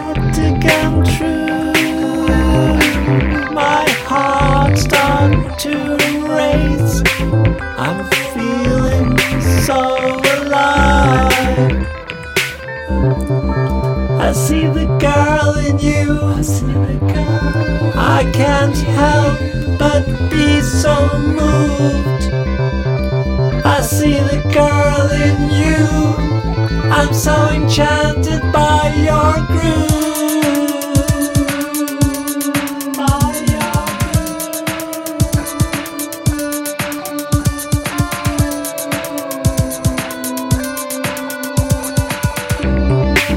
magnetic and true. My to race. I'm feeling so alive. I see the girl in you. I see the girl. I can't help but be so moved. I see the girl in you. I'm so enchanted by your groove.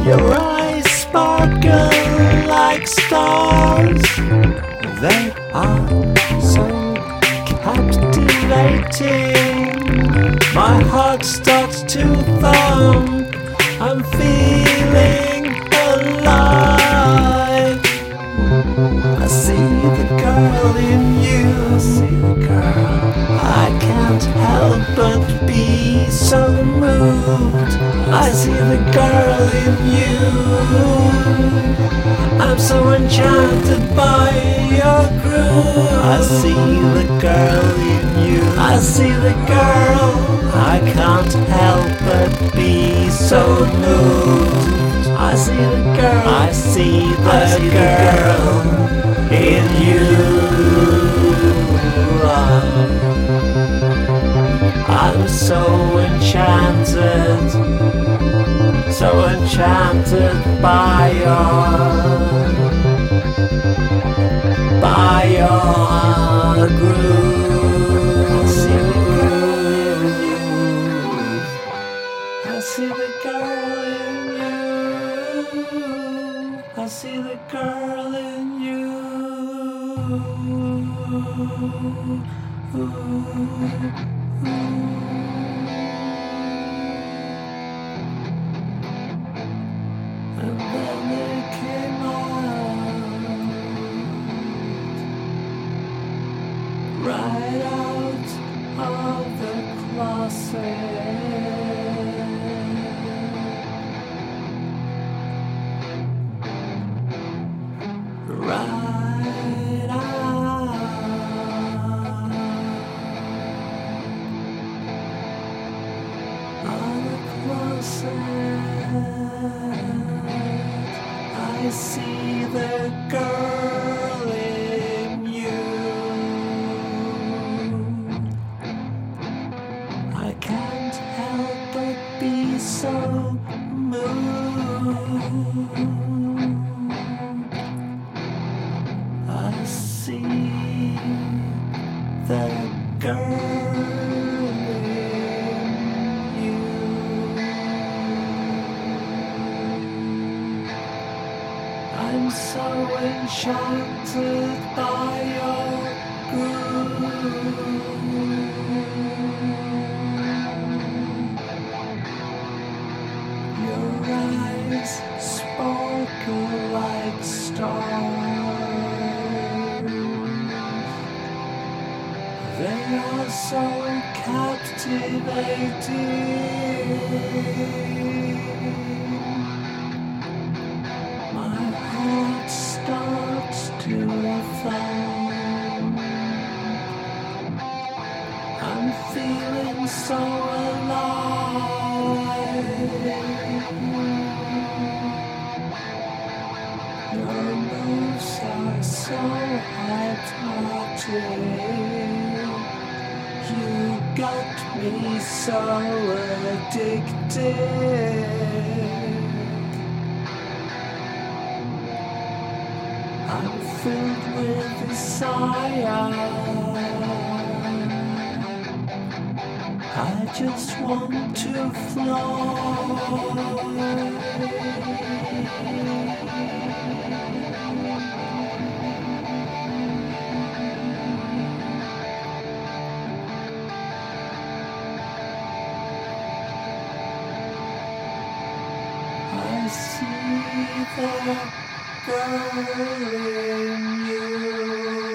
Your eyes sparkle like stars. They are so captivating. My heart starts to thump. I'm feeling alive. I see the girl in see the girl in you. I'm so enchanted by your groove. I see the girl in you. I see the girl. I can't help but be so moved. I see the girl. I see the, I see girl, in you. I'm so enchanted, so enchanted by your, by your groove. I see the girl in you. I see the girl in you. I see the girl in you. And I see the girl enchanted by your groove. Your eyes sparkle like stars. They are so captivating. Feeling so alive. Your moves are so hypnotic. You got me so addicted. I'm filled with desire. I just want to I see the girl in you.